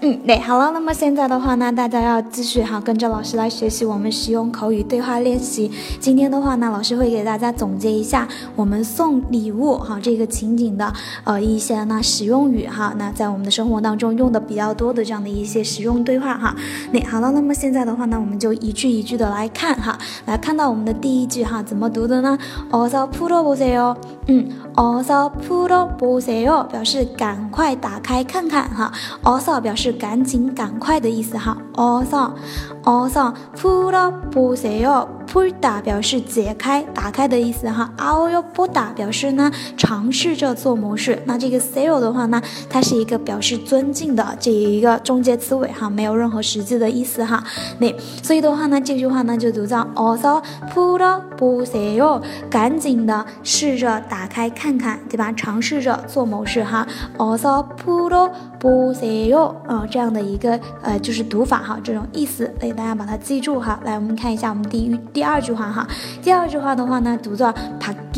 嗯，对，好了，那么现在的话呢，大家要继续哈，跟着老师来学习我们实用口语对话练习。今天的话呢，老师会给大家总结一下我们送礼物哈这个情景的呃一些呢实用语哈，那在我们的生活当中用的比较多的这样的一些实用对话哈。那好了，那么现在的话呢，我们就一句一句的来看哈，来看到我们的第一句哈，怎么读的呢？어서풀어보세 요。 嗯，어서풀어보세 요， 表示赶快打开看看哈。어서表示 赶紧、赶快的意思哈。어서어서풀어보세 요。 puta 表示解开、打开的意思哈。a o y o puta 表示呢尝试着做某事。那这个 sero 的话呢，它是一个表示尊敬的这一个中介词尾哈，没有任何实际的意思哈。那所以的话呢，这句话呢就读作 also puta p u s e o 赶紧的试着打开看看，对吧？尝试着做某事哈。also puta p u s e o 嗯，这样的一个呃就是读法哈，这种意思，所大家把它记住哈。来，我们看一下我们第一。第二句话哈。第二句话的话呢，读作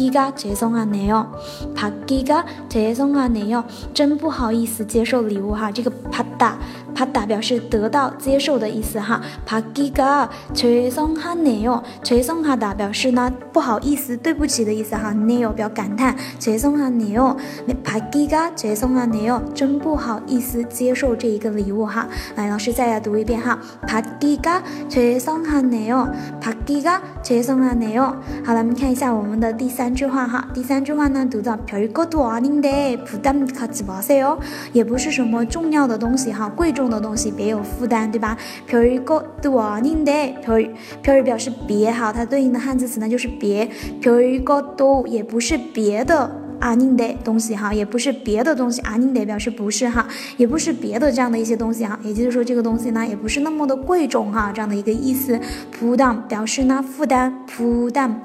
받기가죄송하네 요。 받기가죄송하네 요。 真不好意思接受礼物哈。这个받다 받다表示得到、接受的意思哈。받기가죄송하네 요。 죄송하다表示呢不好意思、对不起的意思哈。네요表感叹，죄송하네 요。 那받기가죄송하네 요。 真不好意思接受这一个礼物哈。来，老师再来读一遍哈。받기가죄송하네 요。 받기가죄송하네 요。 好了，我们看一下我们的第三 句话哈。第三句话呢，读作별것도아닌데부담갖지마세 요。 也不是什么重要的东西哈，贵重的东西，别有负担，对吧？별것도아닌데 별， 별表示别哈，它对应的汉字词呢就是别。별것도也不是别的。阿宁的东西哈，也不是别的东西，阿宁的表示不是哈，也不是别的这样的一些东西哈，也就是说这个东西呢，也不是那么的贵重哈，这样的一个意思。负担表示呢负担，负担。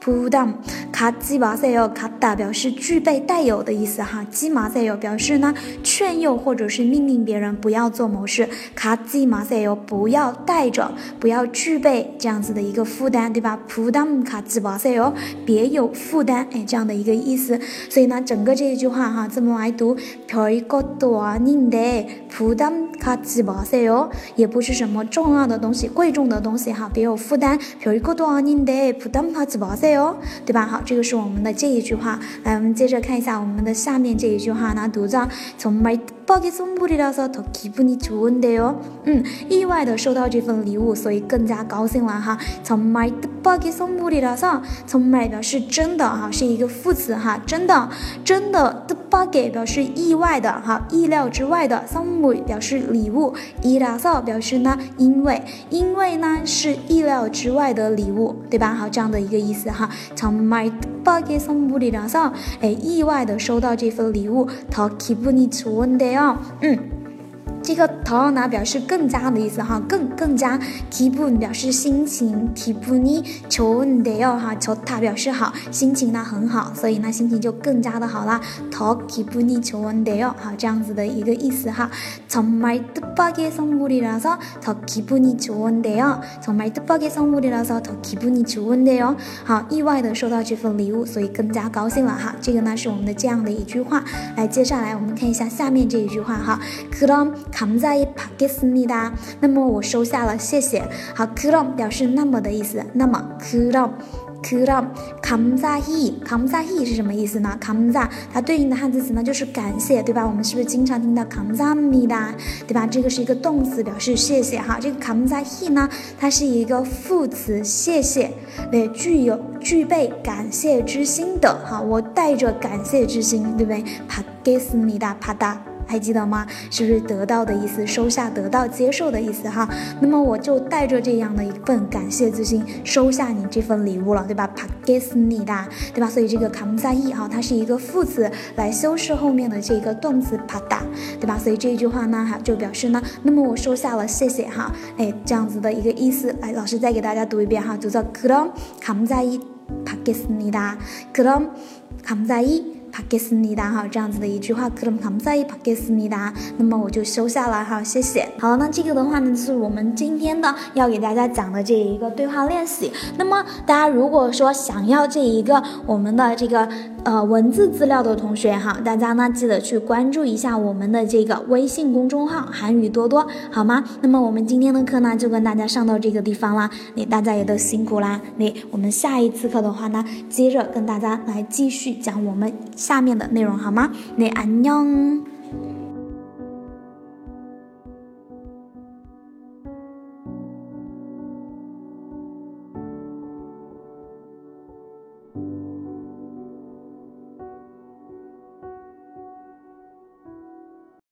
负担， 卡基马塞哟，卡达表示具备、带有的意思哈。基马塞哟表示呢劝诱或者是命令别人不要做某事。卡基马塞哟不要带着，不要具备这样子的一个负担，对吧？负担卡基马塞哟，别有负担，哎，这样的一个意思。所以呢，整个这一句话哈，这么来读，별것도아닌데부담갖지마세 요， 也不是什么重要的东西、贵重的东西哈，别有负担。별것도아닌데부담갖지마세 요。 哦，对吧？好， 这个是我们的这一句话，来，我们接着看一下我们的下面这一句话呢，读作从 my bag 送我的时候，他给不你出的，嗯，意外的收到这份礼物，所以更加高兴了哈，从 my bag 送我的时候，从 my 表示真的哈，是一个副词哈，真的，真的。밖의 表示意外的哈，意料之外的 선물 表示礼物，이라서 表示呢，因为，因为呢是意料之外的礼物，对吧？好，这样的一个意思哈。 정말 뜻밖의 선물이라서 哎，意外的收到这份礼物，더 기분이 좋은데요. 嗯。 这个더呢表示更加的意思哈，更更加。기분表示心情，기분이좋은데요哈，좋다表示好，心情呢很好，所以呢心情就更加的好啦。더기분이좋은데요好，这样子的一个意思哈。정말뜻밖의선물이라서더기분이좋은데요정말뜻밖의선물이라서더기분이좋은데요好，意外的收到这份礼物，所以更加高兴了哈。这个呢是我们的这样的一句话。来，接下来我们看一下下面这一句话哈。그럼 감사히받겠습니다那么我收下了，谢谢。好，그럼表示那么的意思。那么그럼그럼감사히감사히是什么意思呢？감사它对应的汉字词呢就是感谢，对吧？我们是不是经常听到감사합니다对吧？这个是一个动词，表示谢谢哈。这个감사히呢，它是一个副词，谢谢，对，具有具备感谢之心的哈。我带着感谢之心，对不对？받겠습니다 받다 还记得吗？是不是得到的意思？收下、得到、接受的意思哈。那么我就带着这样的一份感谢之心，收下你这份礼物了，对吧？帕给斯尼达，对吧？所以这个卡姆萨伊哈，它是一个副词来修饰后面的这个动词帕达，对吧？所以这一句话呢，哈，就表示呢，那么我收下了，谢谢哈。哎，这样子的一个意思。来，老师再给大家读一遍哈，读作克隆卡姆萨伊帕给斯尼达，克隆卡姆萨伊。받겠습니다哈，这样子的一句话，그럼감사히받겠습니다那么我就收下了哈，谢谢。好，那这个的话呢，就是我们今天的要给大家讲的这一个对话练习。那么大家如果说想要这一个我们的这个 呃文字资料的同学哈，大家呢记得去关注一下我们的这个微信公众号“韩语多多”，好吗？那么我们今天的课呢就跟大家上到这个地方啦，那大家也都辛苦啦。那我们下一次课的话呢，接着跟大家来继续讲我们下面的内容，好吗？那安녕